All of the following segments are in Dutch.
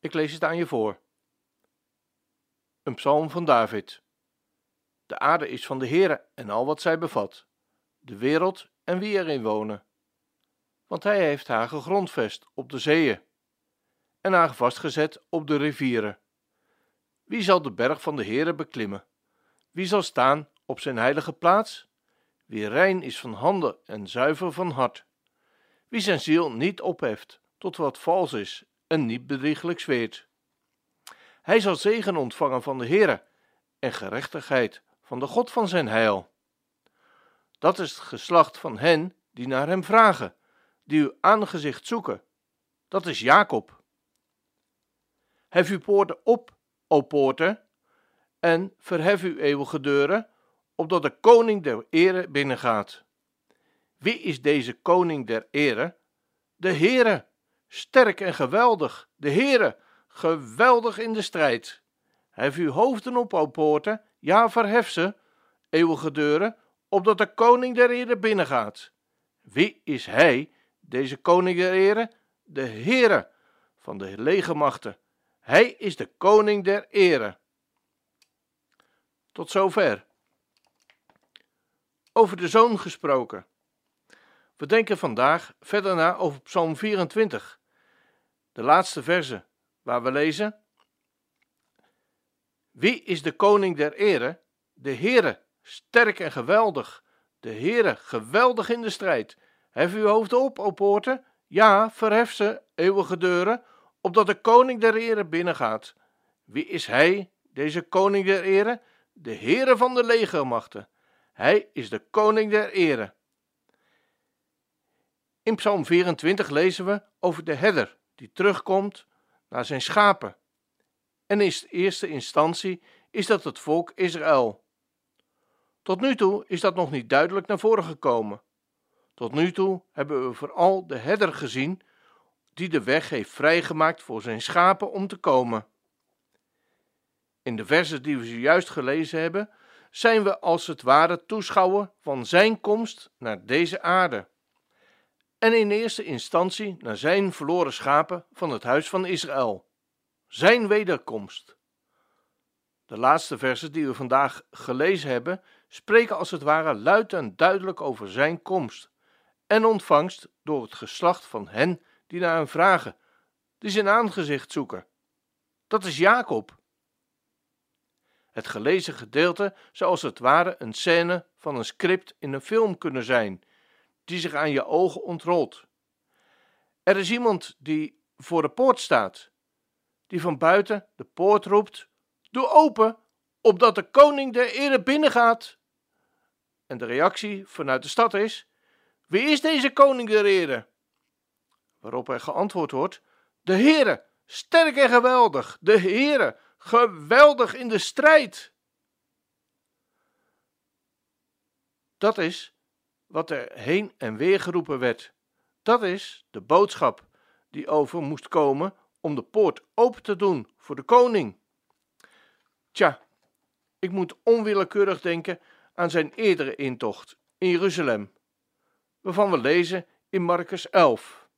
Ik lees het aan je voor. Een psalm van David. De aarde is van de Heere en al wat zij bevat, de wereld en wie erin wonen. Want hij heeft haar gegrondvest op de zeeën en haar vastgezet op de rivieren. Wie zal de berg van de Heere beklimmen? Wie zal staan op zijn heilige plaats? Wie rein is van handen en zuiver van hart. Wie zijn ziel niet opheft tot wat vals is en niet bedrieglijk zweert. Hij zal zegen ontvangen van de Heere en gerechtigheid van de God van zijn heil. Dat is het geslacht van hen die naar hem vragen, die uw aangezicht zoeken. Dat is Jacob. Hef uw poorten op, o poorten, en verhef uw eeuwige deuren, opdat de koning der ere binnengaat. Wie is deze koning der ere? De Heere, sterk en geweldig, de Heere, geweldig in de strijd. Hef uw hoofden op, o poorten, ja, verhef ze, eeuwige deuren, opdat de koning der ere binnengaat. Wie is hij, deze koning der ere? De Heere van de legermachten. Hij is de koning der ere. Tot zover. Over de zoon gesproken. We denken vandaag verder na over Psalm 24, de laatste verse, waar we lezen: Wie is de koning der ere? De Heere, sterk en geweldig. De Heere, geweldig in de strijd. Hef uw hoofd op, o poorten. Ja, verhef ze, eeuwige deuren, opdat de koning der ere binnengaat. Wie is hij, deze koning der ere? De Heere van de legermachten. Hij is de koning der ere. In Psalm 24 lezen we over de herder die terugkomt naar zijn schapen. En in eerste instantie is dat het volk Israël. Tot nu toe is dat nog niet duidelijk naar voren gekomen. Tot nu toe hebben we vooral de herder gezien die de weg heeft vrijgemaakt voor zijn schapen om te komen. In de versen die we zojuist gelezen hebben, zijn we als het ware toeschouwer van zijn komst naar deze aarde. En in eerste instantie naar zijn verloren schapen van het huis van Israël. Zijn wederkomst. De laatste versen die we vandaag gelezen hebben, spreken als het ware luid en duidelijk over zijn komst en ontvangst door het geslacht van hen die naar hem vragen, die zijn aangezicht zoeken. Dat is Jacob. Het gelezen gedeelte zou als het ware een scène van een script in een film kunnen zijn, die zich aan je ogen ontrolt. Er is iemand die voor de poort staat, die van buiten de poort roept: Doe open, opdat de koning der ere binnengaat. En de reactie vanuit de stad is: Wie is deze koning der ere? Waarop er geantwoord wordt: De Heere, sterk en geweldig, de Heere, geweldig in de strijd. Dat is wat er heen en weer geroepen werd. Dat is de boodschap die over moest komen om de poort open te doen voor de koning. Tja, ik moet onwillekeurig denken aan zijn eerdere intocht in Jeruzalem, waarvan we lezen in Marcus 11.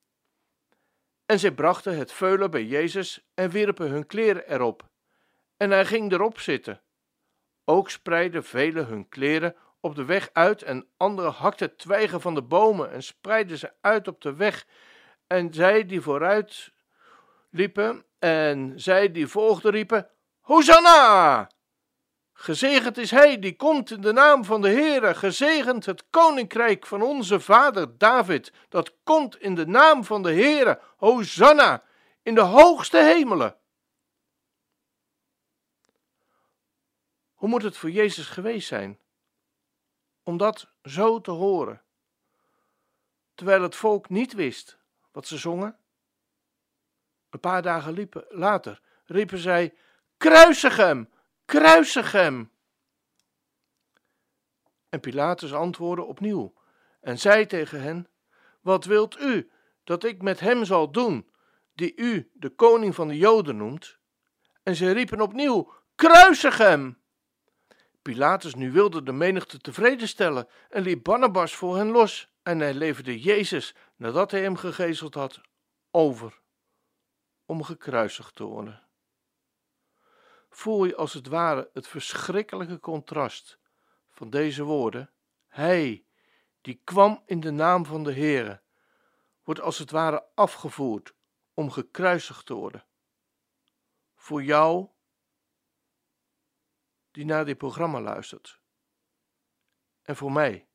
En zij brachten het veulen bij Jezus en wierpen hun kleren erop en hij ging erop zitten. Ook spreidden velen hun kleren op de weg uit en anderen hakten twijgen van de bomen en spreidden ze uit op de weg. En zij die vooruit liepen en zij die volgden riepen, Hosanna! Gezegend is hij die komt in de naam van de Heere, gezegend het koninkrijk van onze vader David, dat komt in de naam van de Heere, Hosanna, in de hoogste hemelen. Hoe moet het voor Jezus geweest zijn? Om dat zo te horen, terwijl het volk niet wist wat ze zongen? Een paar dagen liepen, later riepen zij: Kruisig hem! Kruisig hem! En Pilatus antwoordde opnieuw en zei tegen hen: Wat wilt u dat ik met hem zal doen, die u de koning van de Joden noemt? En ze riepen opnieuw: Kruisig hem! Pilatus nu wilde de menigte tevreden stellen en liet Barnabas voor hen los. En hij leverde Jezus, nadat hij hem gegezeld had, over om gekruisigd te worden. Voel je als het ware het verschrikkelijke contrast van deze woorden? Hij, die kwam in de naam van de Heere, wordt als het ware afgevoerd om gekruisigd te worden. Voor jou, die naar dit programma luistert, en voor mij,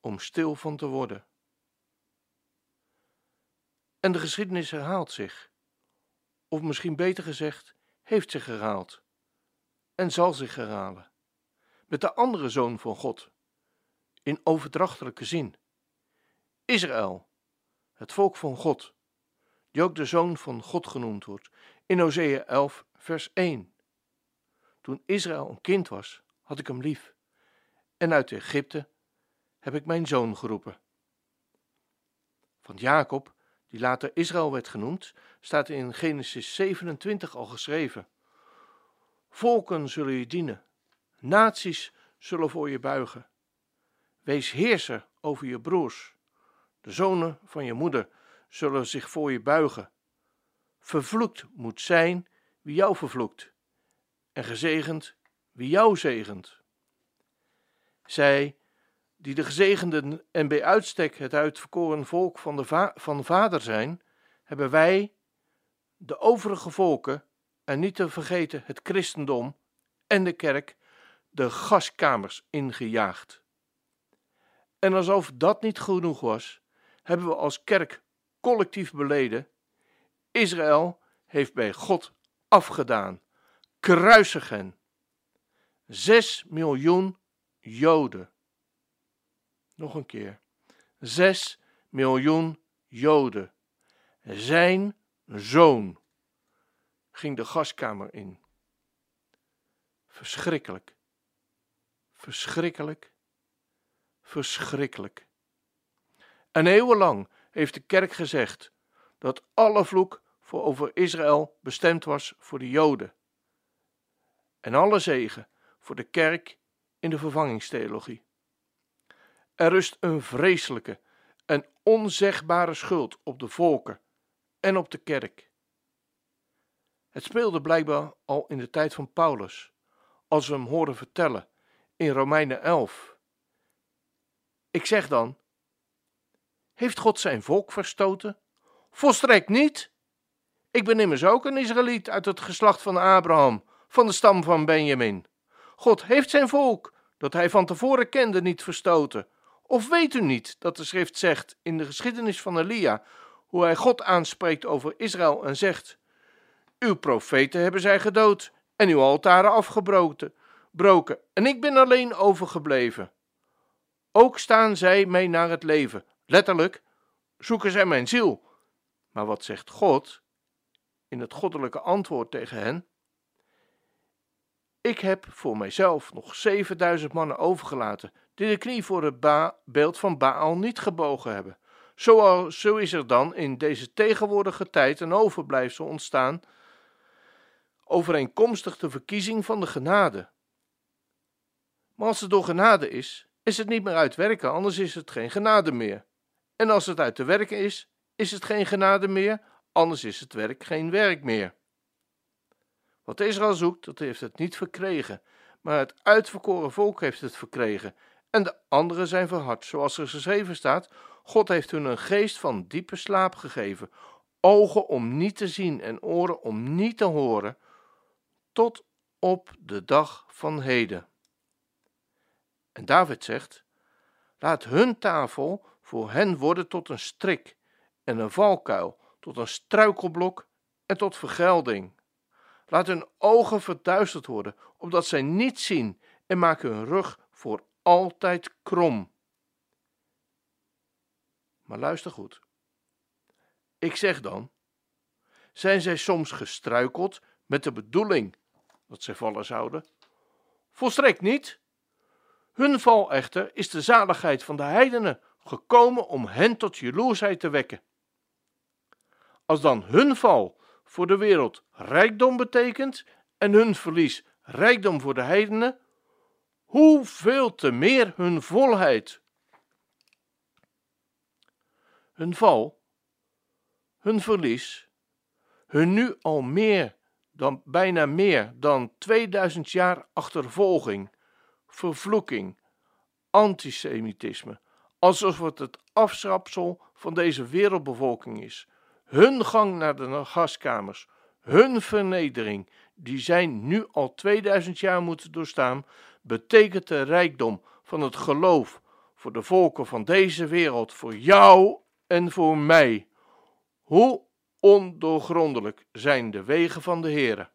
om stil van te worden. En de geschiedenis herhaalt zich, of misschien beter gezegd, heeft zich herhaald. En zal zich herhalen, met de andere zoon van God, in overdrachtelijke zin. Israël, het volk van God, die ook de zoon van God genoemd wordt, in Hosea 11, vers 1. Toen Israël een kind was, had ik hem lief, en uit Egypte heb ik mijn zoon geroepen. Van Jacob, die later Israël werd genoemd, staat in Genesis 27 al geschreven: Volken zullen je dienen, naties zullen voor je buigen. Wees heerser over je broers. De zonen van je moeder zullen zich voor je buigen. Vervloekt moet zijn wie jou vervloekt, en gezegend wie jou zegent. Zij die de gezegenden en bij uitstek het uitverkoren volk van de va van vader zijn, hebben wij, de overige volken, en niet te vergeten het christendom en de kerk, de gaskamers ingejaagd. En alsof dat niet genoeg was, hebben we als kerk collectief beleden: Israël heeft bij God afgedaan. Kruisigen. Zes miljoen Joden. Nog een keer. Zes miljoen Joden. Zijn zoon ging de gaskamer in. Verschrikkelijk. Verschrikkelijk. Verschrikkelijk. En eeuwenlang heeft de kerk gezegd dat alle vloek voor over Israël bestemd was voor de Joden. En alle zegen voor de kerk in de vervangingstheologie. Er rust een vreselijke en onzegbare schuld op de volken en op de kerk. Het speelde blijkbaar al in de tijd van Paulus, als we hem horen vertellen in Romeinen 11. Ik zeg dan: Heeft God zijn volk verstoten? Volstrekt niet. Ik ben immers ook een Israëliet uit het geslacht van Abraham, van de stam van Benjamin. God heeft zijn volk, dat hij van tevoren kende, niet verstoten. Of weet u niet dat de schrift zegt in de geschiedenis van Elia, hoe hij God aanspreekt over Israël en zegt: Uw profeten hebben zij gedood en uw altaren afgebroken, broken, en ik ben alleen overgebleven. Ook staan zij mij naar het leven. Letterlijk zoeken zij mijn ziel. Maar wat zegt God in het goddelijke antwoord tegen hen? Ik heb voor mijzelf nog 7000 mannen overgelaten, die de knie voor het beeld van Baal niet gebogen hebben. Zo, zo is er dan in deze tegenwoordige tijd een overblijfsel ontstaan, overeenkomstig de verkiezing van de genade. Maar als het door genade is, is het niet meer uit werken, anders is het geen genade meer. En als het uit te werken is, is het geen genade meer, anders is het werk geen werk meer. Wat Israël zoekt, dat heeft het niet verkregen, maar het uitverkoren volk heeft het verkregen. En de anderen zijn verhard, zoals er geschreven staat: God heeft hun een geest van diepe slaap gegeven, ogen om niet te zien en oren om niet te horen, tot op de dag van heden. En David zegt: Laat hun tafel voor hen worden tot een strik en een valkuil, tot een struikelblok en tot vergelding. Laat hun ogen verduisterd worden, opdat zij niet zien, en maak hun rug voor altijd krom. Maar luister goed. Ik zeg dan: zijn zij soms gestruikeld met de bedoeling dat zij vallen zouden? Volstrekt niet. Hun val echter is de zaligheid van de heidenen gekomen om hen tot jaloersheid te wekken. Als dan hun val voor de wereld rijkdom betekent en hun verlies rijkdom voor de heidenen, hoeveel te meer hun volheid. Hun val, hun verlies, hun nu al meer dan bijna meer dan 2000 jaar achtervolging, vervloeking, antisemitisme, alsof het het afschrapsel van deze wereldbevolking is. Hun gang naar de gaskamers, hun vernedering, die zij nu al 2000 jaar moeten doorstaan, betekent de rijkdom van het geloof voor de volken van deze wereld, voor jou en voor mij. Hoe ondoorgrondelijk zijn de wegen van de Heere.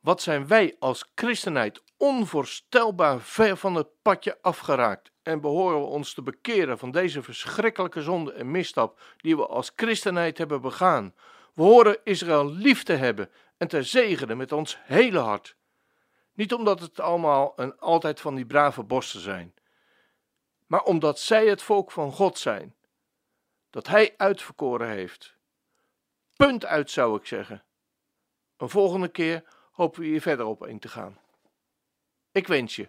Wat zijn wij als christenheid onvoorstelbaar ver van het padje afgeraakt en behoren we ons te bekeren van deze verschrikkelijke zonde en misstap die we als christenheid hebben begaan. We horen Israël lief te hebben en te zegenen met ons hele hart. Niet omdat het allemaal en altijd van die brave bossen zijn, maar omdat zij het volk van God zijn, dat Hij uitverkoren heeft. Punt uit zou ik zeggen. Een volgende keer hopen we hier verder op in te gaan. Ik wens je